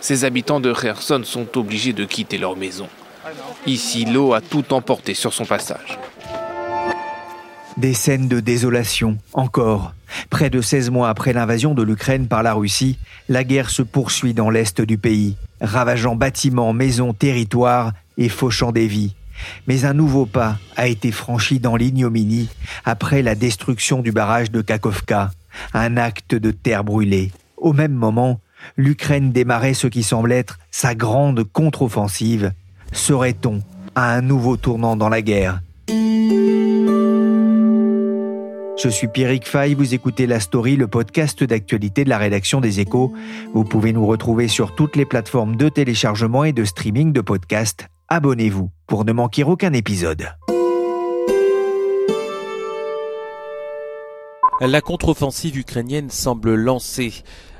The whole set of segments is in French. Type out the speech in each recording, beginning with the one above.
ces habitants de Kherson sont obligés de quitter leur maison. Ici, l'eau a tout emporté sur son passage. Des scènes de désolation, encore. Près de 16 mois après l'invasion de l'Ukraine par la Russie, la guerre se poursuit dans l'est du pays, ravageant bâtiments, maisons, territoires et fauchant des vies. Mais un nouveau pas a été franchi dans l'ignominie après la destruction du barrage de Kakovka, un acte de terre brûlée. Au même moment, l'Ukraine démarrait ce qui semble être sa grande contre-offensive. Serait-on à un nouveau tournant dans la guerre? Je suis Pierrick Fay, vous écoutez La Story, le podcast d'actualité de la rédaction des Échos. Vous pouvez nous retrouver sur toutes les plateformes de téléchargement et de streaming de podcasts. Abonnez-vous pour ne manquer aucun épisode. La contre-offensive ukrainienne semble lancée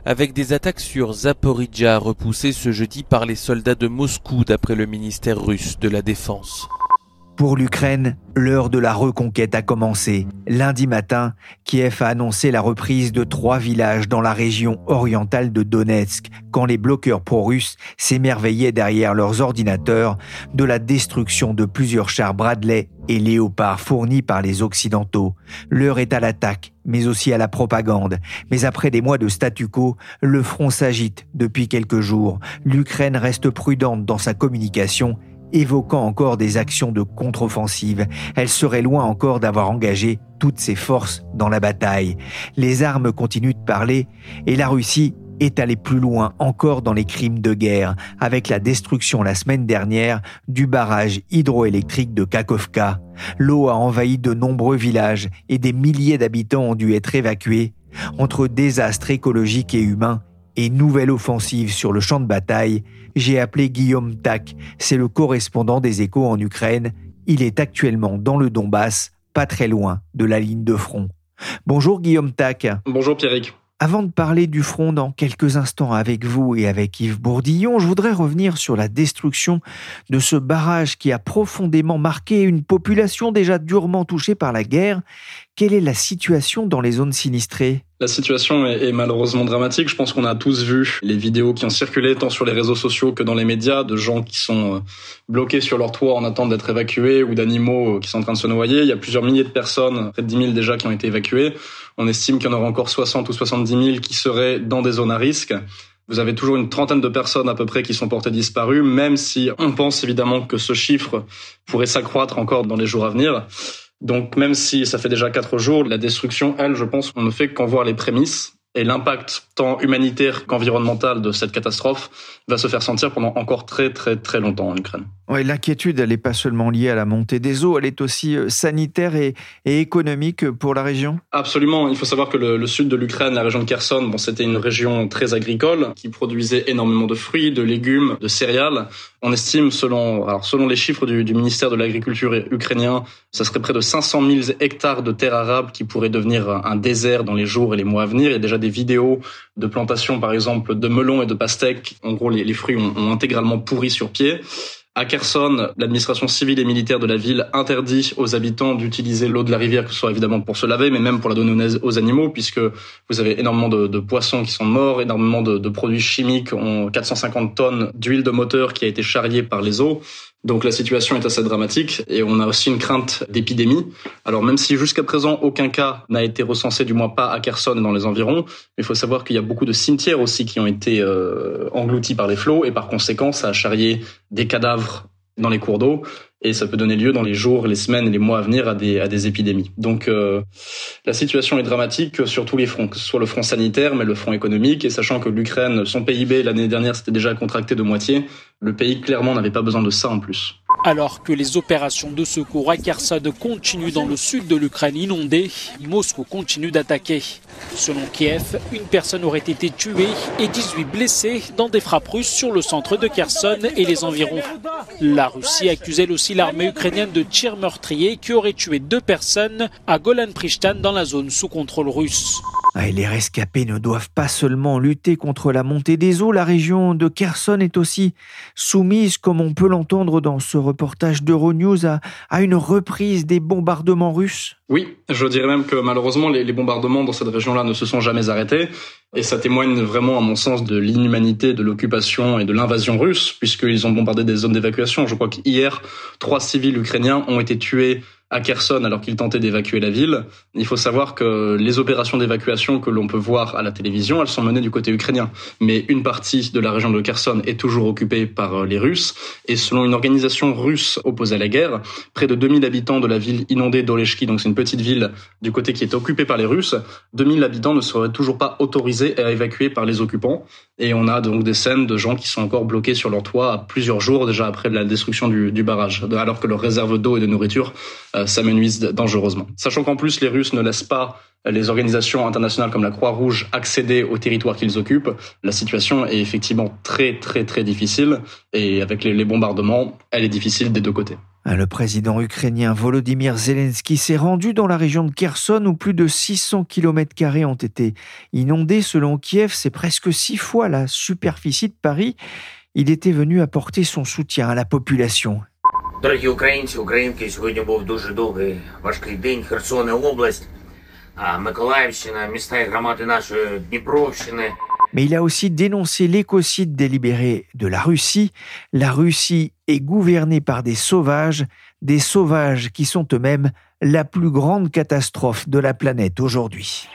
avec des attaques sur Zaporizhia repoussées ce jeudi par les soldats de Moscou d'après le ministère russe de la Défense. Pour l'Ukraine, l'heure de la reconquête a commencé. Lundi matin, Kiev a annoncé la reprise de trois villages dans la région orientale de Donetsk, quand les bloqueurs pro-russes s'émerveillaient derrière leurs ordinateurs de la destruction de plusieurs chars Bradley et Léopard fournis par les Occidentaux. L'heure est à l'attaque, mais aussi à la propagande. Mais après des mois de statu quo, le front s'agite depuis quelques jours. L'Ukraine reste prudente dans sa communication évoquant encore des actions de contre-offensive. Elle serait loin encore d'avoir engagé toutes ses forces dans la bataille. Les armes continuent de parler et la Russie est allée plus loin encore dans les crimes de guerre avec la destruction la semaine dernière du barrage hydroélectrique de Kakovka. L'eau a envahi de nombreux villages et des milliers d'habitants ont dû être évacués. Entre désastres écologiques et humains, et nouvelle offensive sur le champ de bataille, j'ai appelé Guillaume Tak, c'est le correspondant des échos en Ukraine. Il est actuellement dans le Donbass, pas très loin de la ligne de front. Bonjour Guillaume Tak. Bonjour Pierrick. Avant de parler du front dans quelques instants avec vous et avec Yves Bourdillon, je voudrais revenir sur la destruction de ce barrage qui a profondément marqué une population déjà durement touchée par la guerre. Quelle est la situation dans les zones sinistrées? La situation est, malheureusement dramatique. Je pense qu'on a tous vu les vidéos qui ont circulé tant sur les réseaux sociaux que dans les médias de gens qui sont euh, bloqués sur leur toit en attente d'être évacués ou d'animaux euh, qui sont en train de se noyer. Il y a plusieurs milliers de personnes, près de 10 000 déjà, qui ont été évacuées. On estime qu'il y en aura encore 60 ou 70 000 qui seraient dans des zones à risque. Vous avez toujours une trentaine de personnes à peu près qui sont portées disparues, même si on pense évidemment que ce chiffre pourrait s'accroître encore dans les jours à venir. Donc même si ça fait déjà quatre jours, la destruction, elle, je pense qu'on ne fait qu'en voir les prémices et l'impact tant humanitaire qu'environnemental de cette catastrophe va se faire sentir pendant encore très très très longtemps en Ukraine. Oui, l'inquiétude, elle n'est pas seulement liée à la montée des eaux, elle est aussi euh, sanitaire et, économique pour la région Absolument. Il faut savoir que le, sud de l'Ukraine, la région de Kherson, bon, c'était une région très agricole qui produisait énormément de fruits, de légumes, de céréales. On estime, selon, alors selon les chiffres du, ministère de l'Agriculture ukrainien, ça serait près de 500 000 hectares de terres arables qui pourraient devenir un désert dans les jours et les mois à venir. Il y a déjà des vidéos de plantations, par exemple, de melons et de pastèques. En gros, les, les fruits ont, ont intégralement pourri sur pied. À Kherson, l'administration civile et militaire de la ville interdit aux habitants d'utiliser l'eau de la rivière, que ce soit évidemment pour se laver, mais même pour la donner aux animaux, puisque vous avez énormément de, poissons qui sont morts, énormément de, de produits chimiques, 450 tonnes d'huile de moteur qui a été charriée par les eaux. Donc la situation est assez dramatique et on a aussi une crainte d'épidémie. Alors même si jusqu'à présent aucun cas n'a été recensé, du moins pas à Kherson et dans les environs, il faut savoir qu'il y a beaucoup de cimetières aussi qui ont été euh, engloutis par les flots et par conséquent ça a charrié des cadavres dans les cours d'eau et ça peut donner lieu dans les jours, les semaines les mois à venir à des, à des épidémies. Donc euh, la situation est dramatique sur tous les fronts, que soit le front sanitaire, mais le front économique, et sachant que l'Ukraine, son PIB l'année dernière s'était déjà contracté de moitié, le pays clairement n'avait pas besoin de ça en plus. Alors que les opérations de secours à Kherson continuent dans le sud de l'Ukraine inondée, Moscou continue d'attaquer. Selon Kiev, une personne aurait été tuée et 18 blessés dans des frappes russes sur le centre de Kherson et les environs. La Russie accuse elle aussi l'armée ukrainienne de tirs meurtriers qui aurait tué deux personnes à Golan-Prishtan dans la zone sous contrôle russe. Ah, les rescapés ne doivent pas seulement lutter contre la montée des eaux, la région de Kherson est aussi soumise, comme on peut l'entendre dans ce reportage d'Euronews, à, à une reprise des bombardements russes. Oui, je dirais même que malheureusement les, bombardements dans cette région-là ne se sont jamais arrêtés. Et ça témoigne vraiment, à mon sens, de l'inhumanité de l'occupation et de l'invasion russe, puisqu'ils ont bombardé des zones d'évacuation. Je crois qu'hier, trois civils ukrainiens ont été tués à Kherson alors qu'il tentait d'évacuer la ville. Il faut savoir que les opérations d'évacuation que l'on peut voir à la télévision, elles sont menées du côté ukrainien. Mais une partie de la région de Kherson est toujours occupée par euh, les Russes. Et selon une organisation russe opposée à la guerre, près de 2000 habitants de la ville inondée d'Oleshki, donc c'est une petite ville du côté qui est occupée par les Russes, 2000 habitants ne seraient toujours pas autorisés à évacuer par les occupants. Et on a donc des scènes de gens qui sont encore bloqués sur leur toit à plusieurs jours déjà après la destruction du, du barrage, alors que leurs réserves d'eau et de nourriture euh, s'amenuisent dangereusement. Sachant qu'en plus les Russes ne laissent pas les organisations internationales comme la Croix-Rouge accéder au territoire qu'ils occupent, la situation est effectivement très très très difficile et avec les, les bombardements, elle est difficile des deux côtés. Ah, le président ukrainien Volodymyr Zelensky s'est rendu dans la région de Kherson où plus de 600 km ont été inondés. Selon Kiev, c'est presque six fois la superficie de Paris. Il était venu apporter son soutien à la population. Дорогі українці, українки, сьогодні був дуже довгий важкий день. Херсона область, Миколаївщина, міста і громади нашої Дніпровщини. Mais il a aussi dénoncé l'écocide délibéré de la Russie. La Russie est gouvernée par des sauvages, des sauvages qui sont eux-mêmes la plus grande catastrophe de la planète aujourd'hui.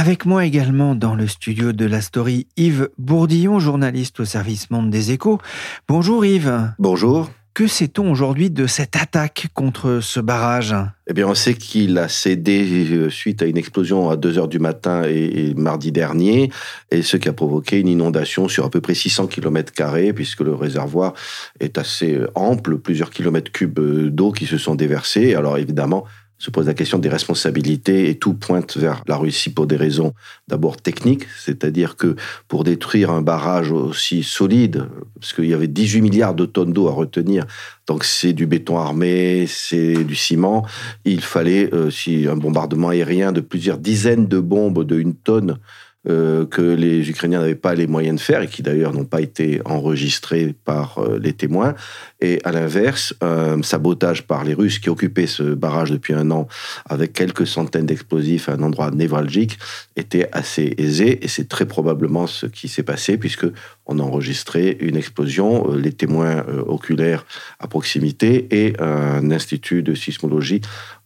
Avec moi également dans le studio de la story Yves Bourdillon, journaliste au service Monde des Échos. Bonjour Yves. Bonjour. Que sait-on aujourd'hui de cette attaque contre ce barrage? Eh bien, on sait qu'il a cédé euh, suite à une explosion à 2 heures du matin et, mardi dernier, et ce qui a provoqué une inondation sur à peu près 600 km puisque le réservoir est assez euh, ample, plusieurs kilomètres cubes euh, d'eau qui se sont déversés. Alors évidemment, se pose la question des responsabilités et tout pointe vers la Russie pour des raisons d'abord techniques, c'est-à-dire que pour détruire un barrage aussi solide, parce qu'il y avait 18 milliards de tonnes d'eau à retenir, donc c'est du béton armé, c'est du ciment, il fallait, euh, si un bombardement aérien de plusieurs dizaines de bombes de une tonne euh, que les Ukrainiens n'avaient pas les moyens de faire et qui d'ailleurs n'ont pas été enregistrés par euh, les témoins. Et à l'inverse, un sabotage par les Russes qui occupaient ce barrage depuis un an avec quelques centaines d'explosifs à un endroit névralgique était assez aisé et c'est très probablement ce qui s'est passé puisque on a enregistré une explosion, euh, les témoins oculaires à proximité et un institut de sismologie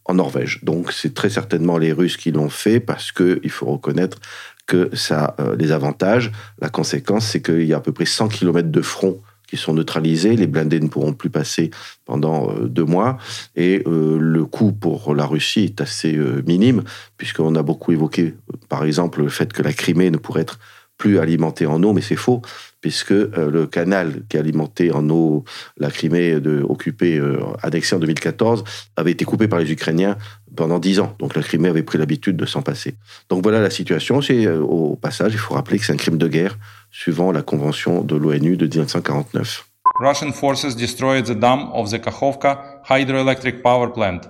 en Norvège. Donc c'est très certainement les Russes qui l'ont fait parce que il faut reconnaître que ça a euh, les avantages. La conséquence, c'est qu'il y a à peu près 100 km de front qui sont neutralisés. Les blindés ne pourront plus passer pendant euh, deux mois. Et euh, le coût pour la Russie est assez minime, puisqu'on a beaucoup évoqué, par exemple, le fait que la Crimée ne pourrait être plus alimentée en eau, mais c'est faux puisque euh, le canal qui alimentait en eau la Crimée occupée, euh, annexée en 2014, avait été coupé par les Ukrainiens pendant dix ans. Donc la Crimée avait pris l'habitude de s'en passer. Donc voilà la situation. C'est euh, au passage, il faut rappeler que c'est un crime de guerre suivant la convention de l'ONU de 1949. Russian forces destroyed the dam of the Kakhovka hydroelectric power plant.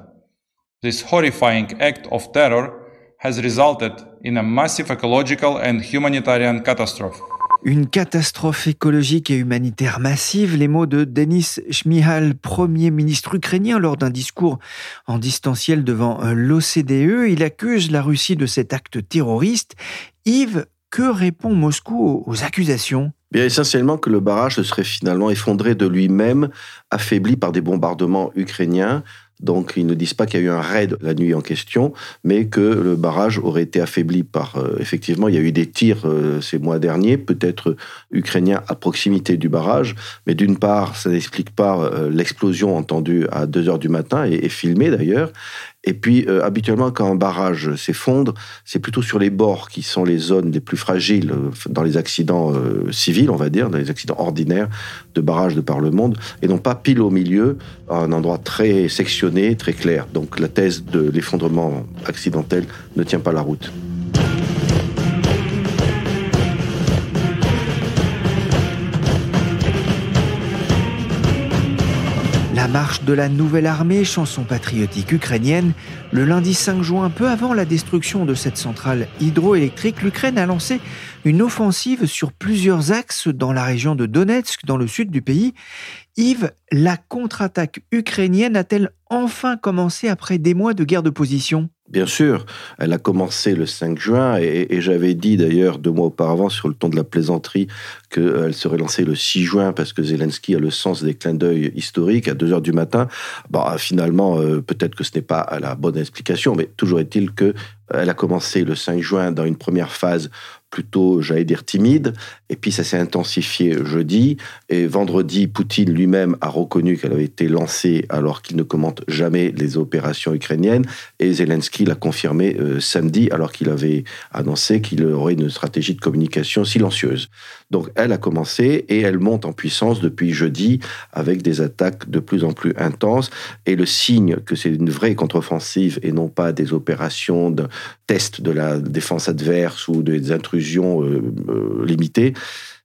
This horrifying act of terror has resulted in a massive ecological and humanitarian catastrophe. Une catastrophe écologique et humanitaire massive, les mots de Denis Shmihal, premier ministre ukrainien, lors d'un discours en distanciel devant euh, l'OCDE. Il accuse la Russie de cet acte terroriste. Yves, que répond Moscou aux accusations? Bien essentiellement que le barrage se serait finalement effondré de lui-même, affaibli par des bombardements ukrainiens Donc ils ne disent pas qu'il y a eu un raid la nuit en question, mais que le barrage aurait été affaibli par... Euh, effectivement, il y a eu des tirs euh, ces mois derniers, peut-être ukrainiens à proximité du barrage, mais d'une part, ça n'explique pas euh, l'explosion entendue à 2 heures du matin et, et filmée d'ailleurs, et puis, euh, habituellement, quand un barrage s'effondre, c'est plutôt sur les bords qui sont les zones les plus fragiles euh, dans les accidents euh, civils, on va dire, dans les accidents ordinaires de barrages de par le monde, et non pas pile au milieu, à un endroit très sectionné, très clair. Donc la thèse de l'effondrement accidentel ne tient pas la route. Marche de la nouvelle armée, chanson patriotique ukrainienne, le lundi 5 juin, peu avant la destruction de cette centrale hydroélectrique, l'Ukraine a lancé une offensive sur plusieurs axes dans la région de Donetsk, dans le sud du pays. Yves, la contre-attaque ukrainienne a-t-elle enfin commencé après des mois de guerre de position? Bien sûr, elle a commencé le 5 juin et, j'avais dit d'ailleurs deux mois auparavant sur le ton de la plaisanterie qu'elle serait lancée le 6 juin parce que Zelensky a le sens des clins d'œil historiques à 2 heures du matin. Bah, finalement, euh, peut-être que ce n'est pas la bonne explication, mais toujours est-il que elle a commencé le 5 juin dans une première phase plutôt, j'allais dire, timide. Et puis ça s'est intensifié jeudi. Et vendredi, Poutine lui-même a reconnu qu'elle avait été lancée alors qu'il ne commente jamais les opérations ukrainiennes. Et Zelensky l'a confirmé euh, samedi alors qu'il avait annoncé qu'il aurait une stratégie de communication silencieuse. Donc elle a commencé et elle monte en puissance depuis jeudi avec des attaques de plus en plus intenses. Et le signe que c'est une vraie contre-offensive et non pas des opérations de test de la défense adverse ou des intrusions euh, euh, limitées,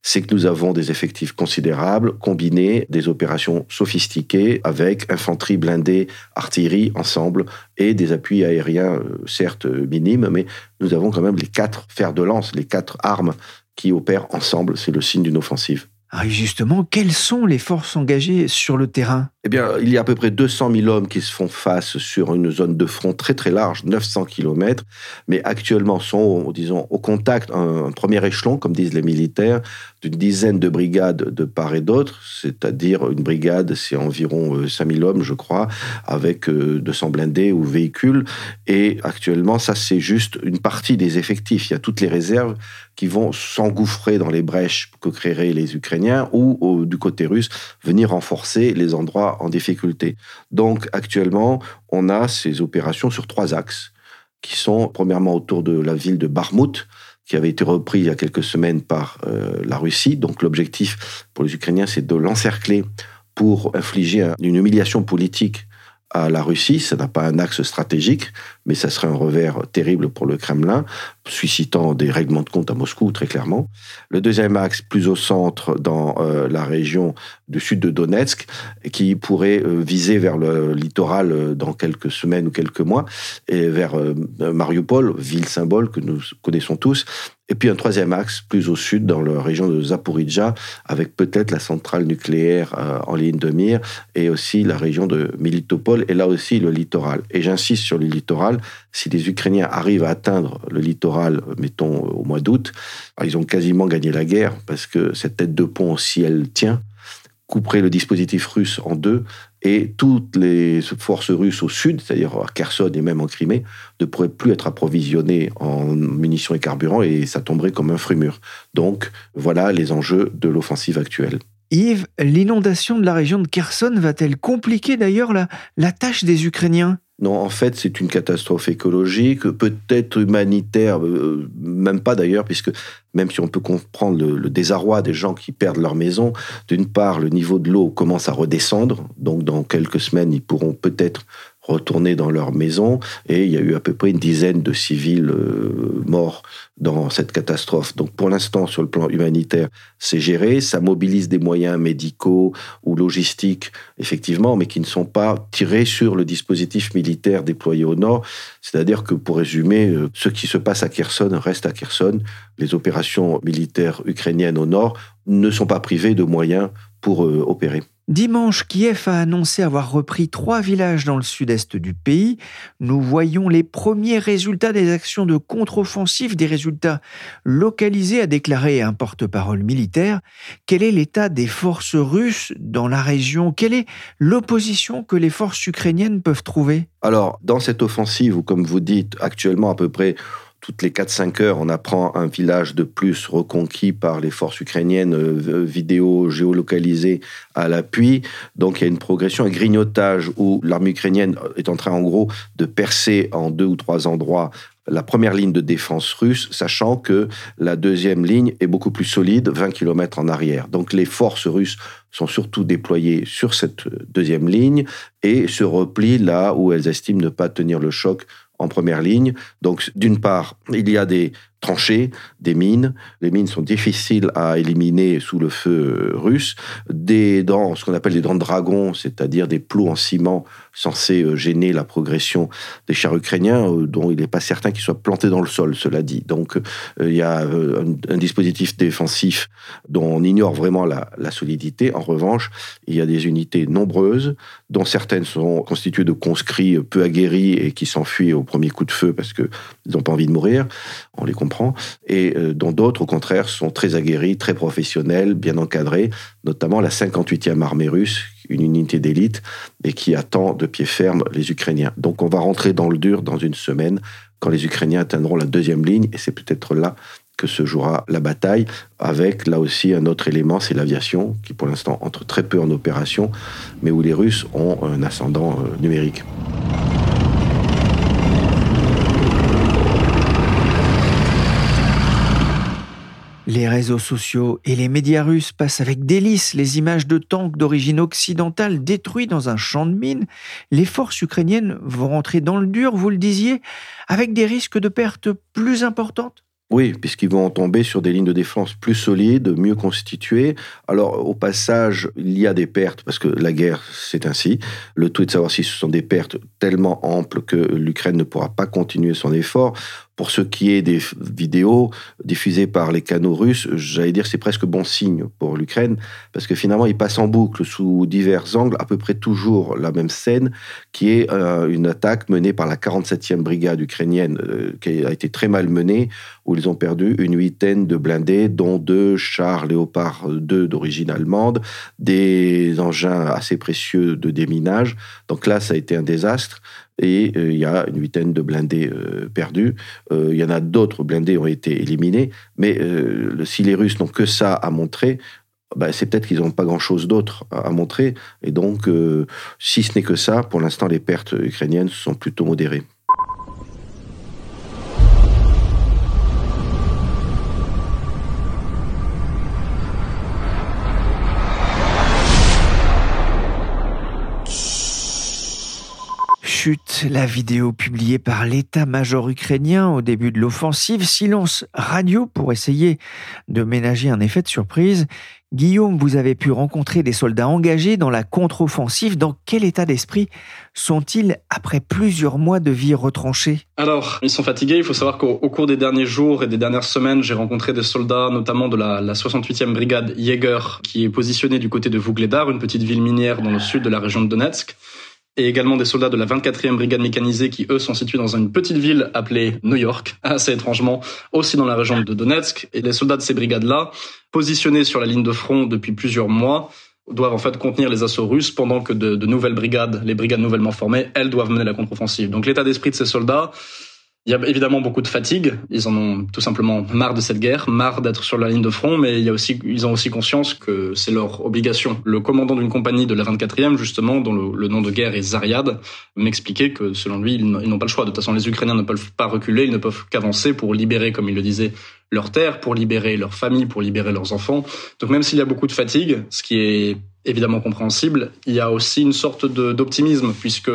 c'est que nous avons des effectifs considérables, combinés des opérations sophistiquées avec infanterie blindée, artillerie ensemble et des appuis aériens, euh, certes minimes, mais nous avons quand même les quatre fers de lance, les quatre armes qui opèrent ensemble. C'est le signe d'une offensive. Ah, justement, quelles sont les forces engagées sur le terrain? Eh bien, il y a à peu près 200 000 hommes qui se font face sur une zone de front très très large, 900 km, mais actuellement sont, disons, au contact, un, premier échelon, comme disent les militaires, d'une dizaine de brigades de part et d'autre, c'est-à-dire une brigade, c'est environ 5000 euh, hommes, je crois, avec 200 euh, blindés ou véhicules. Et actuellement, ça, c'est juste une partie des effectifs. Il y a toutes les réserves qui vont s'engouffrer dans les brèches que créeraient les Ukrainiens ou du côté russe venir renforcer les endroits en difficulté. Donc actuellement, on a ces opérations sur trois axes qui sont premièrement autour de la ville de Barmout, qui avait été repris il y a quelques semaines par euh, la Russie. Donc l'objectif pour les Ukrainiens, c'est de l'encercler pour infliger une humiliation politique à la Russie. Ça n'a pas un axe stratégique, mais ça serait un revers terrible pour le Kremlin, suscitant des règlements de compte à Moscou, très clairement. Le deuxième axe, plus au centre, dans euh, la région du sud de Donetsk, qui pourrait euh, viser vers le littoral euh, dans quelques semaines ou quelques mois, et vers Mariupol, ville symbole que nous connaissons tous, et puis un troisième axe, plus au sud, dans la région de Zaporizhia, avec peut-être la centrale nucléaire en ligne de mire, et aussi la région de Militopol, et là aussi le littoral. Et j'insiste sur le littoral, si les Ukrainiens arrivent à atteindre le littoral, mettons au mois d'août, ils ont quasiment gagné la guerre parce que cette tête de pont, si elle tient, couperait le dispositif russe en deux et toutes les forces russes au sud, c'est-à-dire à Kherson et même en Crimée, ne pourraient plus être approvisionnées en munitions et carburant et ça tomberait comme un mûr. Donc voilà les enjeux de l'offensive actuelle. Yves, l'inondation de la région de Kherson va-t-elle compliquer d'ailleurs la tâche des Ukrainiens? Non, en fait, c'est une catastrophe écologique, peut-être humanitaire, euh, même pas d'ailleurs, puisque même si on peut comprendre le, désarroi des gens qui perdent leur maison, d'une part, le niveau de l'eau commence à redescendre, donc dans quelques semaines, ils pourront peut-être retourner dans leur maison et il y a eu à peu près une dizaine de civils euh, morts dans cette catastrophe. Donc pour l'instant, sur le plan humanitaire, c'est géré, ça mobilise des moyens médicaux ou logistiques, effectivement, mais qui ne sont pas tirés sur le dispositif militaire déployé au nord. C'est-à-dire que, pour résumer, euh, ce qui se passe à Kherson reste à Kherson. Les opérations militaires ukrainiennes au nord ne sont pas privées de moyens pour euh, opérer. Dimanche, Kiev a annoncé avoir repris trois villages dans le sud-est du pays. Nous voyons les premiers résultats des actions de contre-offensive, des résultats localisés, a déclaré un porte-parole militaire. Quel est l'état des forces russes dans la région? Quelle est l'opposition que les forces ukrainiennes peuvent trouver? Alors, dans cette offensive, comme vous dites, actuellement à peu près toutes les 4-5 heures, on apprend un village de plus reconquis par les forces ukrainiennes, euh, vidéo géolocalisées à l'appui. Donc il y a une progression, un grignotage où l'armée ukrainienne est en train en gros de percer en deux ou trois endroits la première ligne de défense russe, sachant que la deuxième ligne est beaucoup plus solide, 20 km en arrière. Donc les forces russes sont surtout déployées sur cette deuxième ligne et se replient là où elles estiment ne pas tenir le choc en première ligne. Donc, d'une part, il y a des tranchées, des mines. Les mines sont difficiles à éliminer sous le feu russe. Des dents, ce qu'on appelle des dents de dragon, c'est-à-dire des plots en ciment censés euh, gêner la progression des chars ukrainiens, euh, dont il n'est pas certain qu'ils soient plantés dans le sol, cela dit. Donc, euh, il y a un, dispositif défensif dont on ignore vraiment la, la solidité. En revanche, il y a des unités nombreuses, dont certaines sont constituées de conscrits peu aguerris et qui s'enfuient au premier coup de feu parce qu'ils n'ont pas envie de mourir. On les comprend. Et dont d'autres, au contraire, sont très aguerris, très professionnels, bien encadrés, notamment la 58e armée russe, une unité d'élite, et qui attend de pied ferme les Ukrainiens. Donc on va rentrer dans le dur dans une semaine, quand les Ukrainiens atteindront la deuxième ligne, et c'est peut-être là que se jouera la bataille, avec là aussi un autre élément, c'est l'aviation, qui pour l'instant entre très peu en opération, mais où les Russes ont un ascendant euh, numérique. Les réseaux sociaux et les médias russes passent avec délice les images de tanks d'origine occidentale détruits dans un champ de mines. Les forces ukrainiennes vont rentrer dans le dur, vous le disiez, avec des risques de pertes plus importantes? Oui, puisqu'ils vont tomber sur des lignes de défense plus solides, mieux constituées. Alors, au passage, il y a des pertes, parce que la guerre, c'est ainsi. Le tout est de savoir si ce sont des pertes tellement amples que l'Ukraine ne pourra pas continuer son effort. Pour ce qui est des vidéos diffusées par les canaux russes, j'allais dire c'est presque bon signe pour l'Ukraine, parce que finalement, ils passent en boucle sous divers angles, à peu près toujours la même scène, qui est euh, une attaque menée par la 47e brigade ukrainienne, euh, qui a été très mal menée, où ils ont perdu une huitaine de blindés, dont deux chars Léopard 2 d'origine allemande, des engins assez précieux de déminage. Donc là, ça a été un désastre et euh, il y a une huitaine de blindés euh, perdus. Euh, il y en a d'autres blindés ont été éliminés, mais si les Russes n'ont que ça à montrer, bah, c'est peut-être qu'ils n'ont pas grand-chose d'autre à, montrer. Et donc, si ce n'est que ça, pour l'instant, les pertes ukrainiennes sont plutôt modérées. La vidéo publiée par l'état-major ukrainien au début de l'offensive, silence radio pour essayer de ménager un effet de surprise. Guillaume, vous avez pu rencontrer des soldats engagés dans la contre-offensive. Dans quel état d'esprit sont-ils après plusieurs mois de vie retranchée Alors, ils sont fatigués. Il faut savoir qu'au cours des derniers jours et des dernières semaines, j'ai rencontré des soldats, notamment de la, 68e brigade Jäger, qui est positionnée du côté de Vougledar, une petite ville minière dans le sud de la région de Donetsk et également des soldats de la 24e brigade mécanisée qui, eux, sont situés dans une petite ville appelée New York, assez étrangement, aussi dans la région de Donetsk. Et les soldats de ces brigades-là, positionnés sur la ligne de front depuis plusieurs mois, doivent en fait contenir les assauts russes pendant que de, de nouvelles brigades, les brigades nouvellement formées, elles doivent mener la contre-offensive. Donc l'état d'esprit de ces soldats, il y a évidemment beaucoup de fatigue. Ils en ont tout simplement marre de cette guerre, marre d'être sur la ligne de front, mais il y a aussi, ils ont aussi conscience que c'est leur obligation. Le commandant d'une compagnie de la 24e, justement, dont le, nom de guerre est Zariad, m'expliquait que selon lui, ils n'ont pas le choix. De toute façon, les Ukrainiens ne peuvent pas reculer, ils ne peuvent qu'avancer pour libérer, comme il le disait, leur terre, pour libérer leur famille, pour libérer leurs enfants. Donc même s'il y a beaucoup de fatigue, ce qui est évidemment compréhensible, il y a aussi une sorte d'optimisme, puisque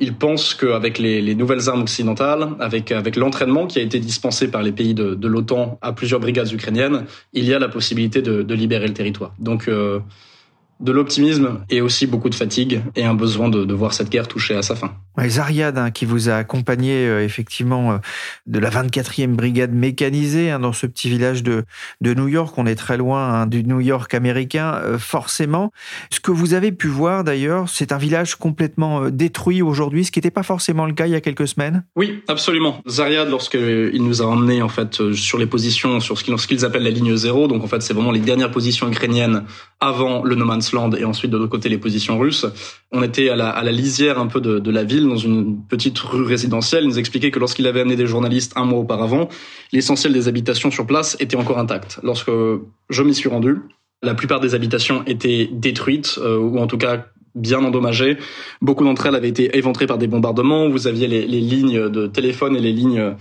il pense qu'avec les, les, nouvelles armes occidentales, avec, avec l'entraînement qui a été dispensé par les pays de, de l'OTAN à plusieurs brigades ukrainiennes, il y a la possibilité de, de libérer le territoire. Donc, euh, de l'optimisme et aussi beaucoup de fatigue et un besoin de, voir cette guerre toucher à sa fin. Ouais, Zariad, hein, qui vous a accompagné euh, effectivement euh, de la 24e brigade mécanisée hein, dans ce petit village de, de New York. On est très loin hein, du New York américain, euh, forcément. Ce que vous avez pu voir d'ailleurs, c'est un village complètement détruit aujourd'hui, ce qui n'était pas forcément le cas il y a quelques semaines. Oui, absolument. Zariad, lorsqu'il nous a emmenés en fait sur les positions, sur ce qu'ils appellent la ligne zéro, donc en fait c'est vraiment les dernières positions ukrainiennes avant le No Man's Land et ensuite de l'autre côté les positions russes. On était à la, à la lisière un peu de, de, la ville, dans une petite rue résidentielle. Il nous expliquait que lorsqu'il avait amené des journalistes un mois auparavant, l'essentiel des habitations sur place était encore intact. Lorsque je m'y suis rendu, la plupart des habitations étaient détruites euh, ou en tout cas bien endommagées. Beaucoup d'entre elles avaient été éventrées par des bombardements. Vous aviez les, les lignes de téléphone et les lignes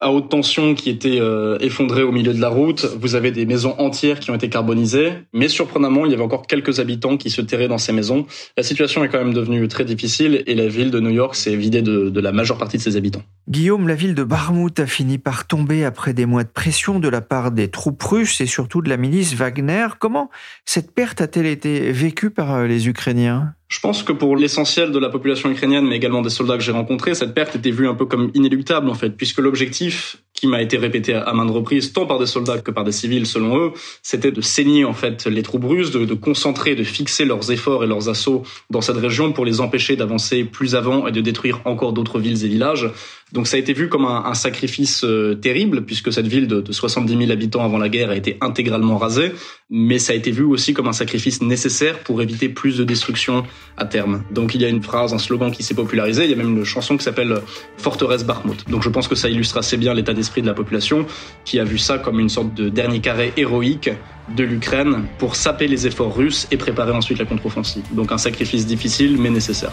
à haute tension qui était euh, effondré au milieu de la route. Vous avez des maisons entières qui ont été carbonisées, mais surprenamment, il y avait encore quelques habitants qui se terraient dans ces maisons. La situation est quand même devenue très difficile et la ville de New York s'est vidée de, de, la majeure partie de ses habitants. Guillaume, la ville de Barmouth a fini par tomber après des mois de pression de la part des troupes russes et surtout de la milice Wagner. Comment cette perte a-t-elle été vécue par euh, les Ukrainiens? Je pense que pour l'essentiel de la population ukrainienne, mais également des soldats que j'ai rencontrés, cette perte était vue un peu comme inéluctable en fait, puisque l'objectif qui m'a été répété à maintes reprises, tant par des soldats que par des civils selon eux, c'était de saigner en fait les troupes russes, de, de, concentrer, de fixer leurs efforts et leurs assauts dans cette région pour les empêcher d'avancer plus avant et de détruire encore d'autres villes et villages. Donc ça a été vu comme un, sacrifice euh, terrible, puisque cette ville de, de 70 000 habitants avant la guerre a été intégralement rasée, mais ça a été vu aussi comme un sacrifice nécessaire pour éviter plus de destruction à terme. Donc il y a une phrase, un slogan qui s'est popularisé, il y a même une chanson qui s'appelle Forteresse Barmouth. Donc je pense que ça illustre assez bien l'état d'esprit de la population, qui a vu ça comme une sorte de dernier carré héroïque de l'Ukraine pour saper les efforts russes et préparer ensuite la contre-offensive. Donc un sacrifice difficile mais nécessaire.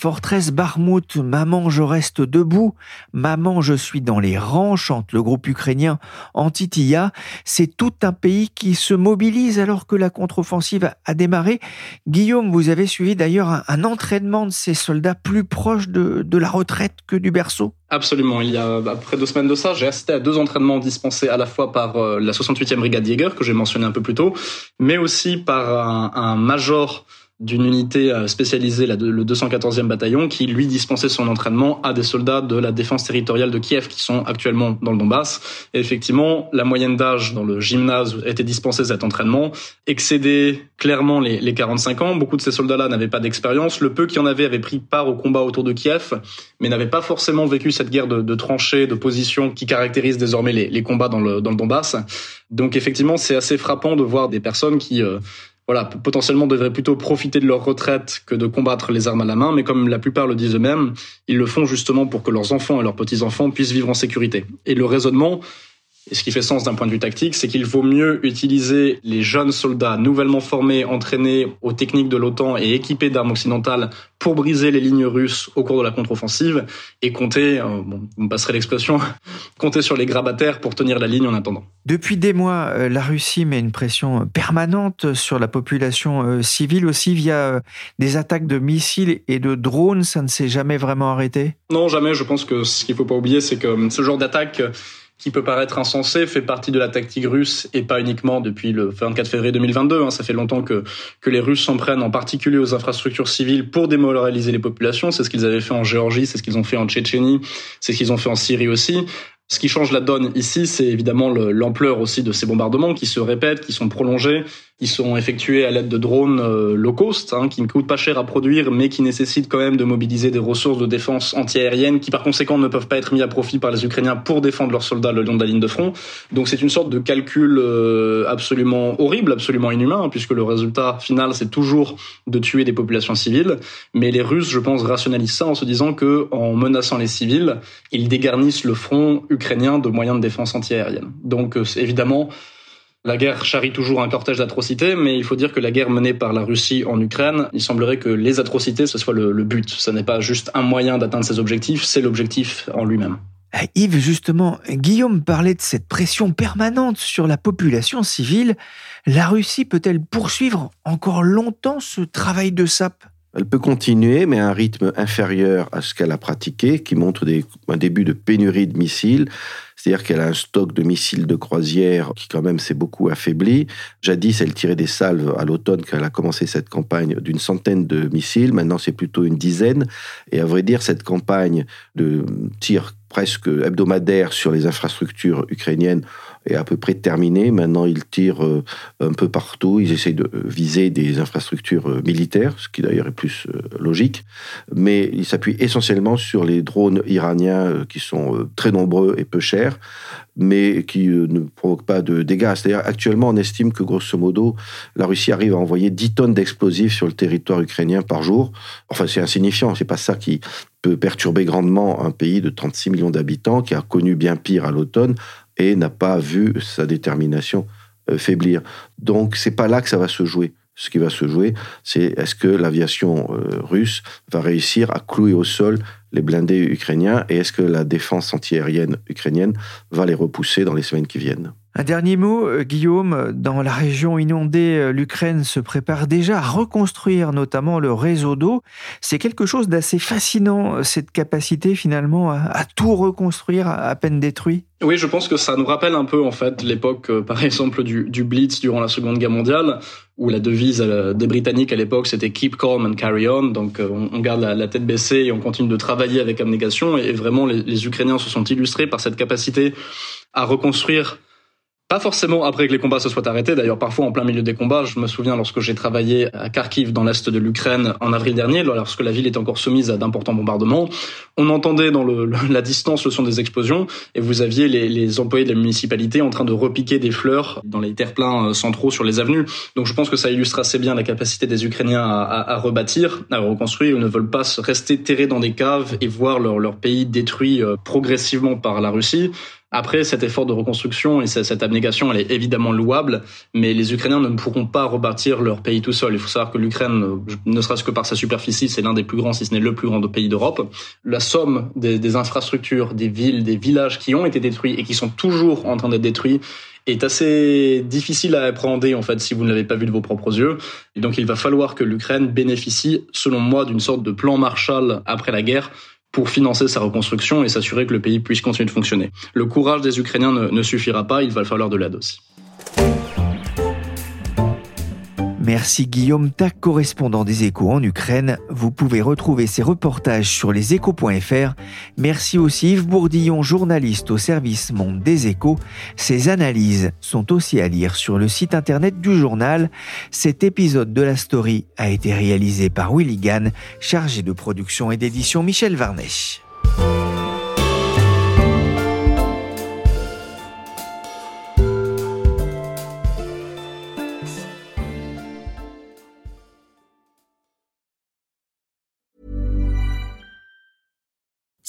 Forteresse Barmouth, Maman, je reste debout. Maman, je suis dans les rangs, chante le groupe ukrainien Antitilla. C'est tout un pays qui se mobilise alors que la contre-offensive a démarré. Guillaume, vous avez suivi d'ailleurs un, entraînement de ces soldats plus proche de, de la retraite que du berceau. Absolument. Il y a après deux semaines de ça, j'ai assisté à deux entraînements dispensés à la fois par euh, la 68e brigade Jäger que j'ai mentionné un peu plus tôt, mais aussi par un major d'une unité euh, spécialisée, le 214e bataillon, qui lui dispensait son entraînement à des soldats de la défense territoriale de Kiev qui sont actuellement dans le Donbass. Et effectivement, la moyenne d'âge dans le gymnase où était dispensé cet entraînement excédait clairement les, les 45 ans. Beaucoup de ces soldats-là n'avaient pas d'expérience. Le peu qui en avait avaient pris part au combat autour de Kiev, mais n'avaient pas forcément vécu cette guerre de, de tranchées, de positions qui caractérise désormais les, les combats dans le, dans le Donbass. Donc effectivement, c'est assez frappant de voir des personnes qui euh, voilà, potentiellement devraient plutôt profiter de leur retraite que de combattre les armes à la main, mais comme la plupart le disent eux-mêmes, ils le font justement pour que leurs enfants et leurs petits-enfants puissent vivre en sécurité. Et le raisonnement, et ce qui fait sens d'un point de vue tactique, c'est qu'il vaut mieux utiliser les jeunes soldats nouvellement formés, entraînés aux techniques de l'OTAN et équipés d'armes occidentales pour briser les lignes russes au cours de la contre-offensive et compter, euh, bon, vous me passerez l'expression, compter sur les grabataires pour tenir la ligne en attendant. Depuis des mois, euh, la Russie met une pression permanente sur la population euh, civile aussi via des attaques de missiles et de drones. Ça ne s'est jamais vraiment arrêté? Non, jamais. Je pense que ce qu'il faut pas oublier, c'est que ce genre d'attaque qui peut paraître insensé, fait partie de la tactique russe et pas uniquement depuis le 24 février 2022. Hein. Ça fait longtemps que, que les Russes s'en prennent en particulier aux infrastructures civiles pour démoraliser les populations. C'est ce qu'ils avaient fait en Géorgie, c'est ce qu'ils ont fait en Tchétchénie, c'est ce qu'ils ont fait en Syrie aussi. Ce qui change la donne ici, c'est évidemment l'ampleur aussi de ces bombardements qui se répètent, qui sont prolongés, qui sont effectués à l'aide de drones euh, low cost, hein, qui ne coûtent pas cher à produire, mais qui nécessitent quand même de mobiliser des ressources de défense antiaérienne, qui par conséquent ne peuvent pas être mis à profit par les Ukrainiens pour défendre leurs soldats le long de la ligne de front. Donc c'est une sorte de calcul euh, absolument horrible, absolument inhumain, puisque le résultat final c'est toujours de tuer des populations civiles. Mais les Russes, je pense, rationalisent ça en se disant que en menaçant les civils, ils dégarnissent le front de moyens de défense antiaérienne. Donc euh, évidemment, la guerre charrie toujours un cortège d'atrocités, mais il faut dire que la guerre menée par la Russie en Ukraine, il semblerait que les atrocités, ce soit le, but. Ce n'est pas juste un moyen d'atteindre ses objectifs, c'est l'objectif en lui-même. Eh, Yves, justement, Guillaume parlait de cette pression permanente sur la population civile. La Russie peut-elle poursuivre encore longtemps ce travail de sape? Elle peut continuer, mais à un rythme inférieur à ce qu'elle a pratiqué, qui montre un début de pénurie de missiles. C'est-à-dire qu'elle a un stock de missiles de croisière qui quand même s'est beaucoup affaibli. Jadis, elle tirait des salves à l'automne quand elle a commencé cette campagne d'une centaine de missiles. Maintenant, c'est plutôt une dizaine. Et à vrai dire, cette campagne de tir presque hebdomadaire sur les infrastructures ukrainiennes est à peu près terminé. Maintenant, ils tirent euh, un peu partout. Ils essayent de viser des infrastructures euh, militaires, ce qui d'ailleurs est plus euh, logique. Mais ils s'appuient essentiellement sur les drones iraniens qui sont très nombreux et peu chers, mais qui ne provoquent pas de dégâts. C'est-à-dire, actuellement, on estime que grosso modo, la Russie arrive à envoyer 10 tonnes d'explosifs sur le territoire ukrainien par jour. Enfin, c'est insignifiant. C'est pas ça qui peut perturber grandement un pays de 36 millions d'habitants qui a connu bien pire à l'automne et n'a pas vu sa détermination euh, faiblir. Donc c'est pas là que ça va se jouer. Ce qui va se jouer, c'est est-ce que l'aviation euh, russe va réussir à clouer au sol les blindés ukrainiens et est-ce que la défense antiaérienne ukrainienne va les repousser dans les semaines qui viennent? Un dernier mot, euh, Guillaume. Dans la région inondée, euh, l'Ukraine se prépare déjà à reconstruire notamment le réseau d'eau. C'est quelque chose d'assez fascinant, euh, cette capacité finalement à, tout reconstruire à peine détruit. Oui, je pense que ça nous rappelle un peu en fait l'époque, par exemple, du, Blitz durant la Seconde Guerre mondiale, où la devise des Britanniques à l'époque c'était Keep calm and carry on. Donc on, garde la, tête baissée et on continue de travailler avec abnégation. Et, vraiment, les Ukrainiens se sont illustrés par cette capacité à reconstruire pas forcément après que les combats se soient arrêtés. D'ailleurs, parfois en plein milieu des combats, je me souviens lorsque j'ai travaillé à Kharkiv, dans l'est de l'Ukraine, en avril dernier, lorsque la ville était encore soumise à d'importants bombardements, on entendait dans le, la distance le son des explosions, et vous aviez les, les, employés de la municipalité en train de repiquer des fleurs dans les terre-pleins euh, centraux sur les avenues. Donc je pense que ça illustre assez bien la capacité des Ukrainiens à, à, rebâtir, à reconstruire. Ils ne veulent pas rester terrés dans des caves et voir leur, leur pays détruit euh, progressivement par la Russie. Après, cet effort de reconstruction et cette abnégation, elle est évidemment louable, mais les Ukrainiens ne pourront pas rebâtir leur pays tout seuls. Il faut savoir que l'Ukraine, ne serait-ce que par sa superficie, c'est l'un des plus grands, si ce n'est le plus grand pays d'Europe. La somme des, des, infrastructures, des villes, des villages qui ont été détruits et qui sont toujours en train d'être détruits est assez difficile à appréhender en fait si vous ne l'avez pas vu de vos propres yeux. Et donc il va falloir que l'Ukraine bénéficie, selon moi, d'une sorte de plan Marshall après la guerre pour financer sa reconstruction et s'assurer que le pays puisse continuer de fonctionner. Le courage des Ukrainiens ne, suffira pas, il va falloir de l'aide aussi. Merci Guillaume Tac, correspondant des échos en Ukraine. Vous pouvez retrouver ces reportages sur leséchos.fr. Merci aussi Yves Bourdillon, journaliste au service Monde des échos. Ces analyses sont aussi à lire sur le site internet du journal. Cet épisode de la story a été réalisé par Willy Gann, chargé de production et d'édition Michel Varnet.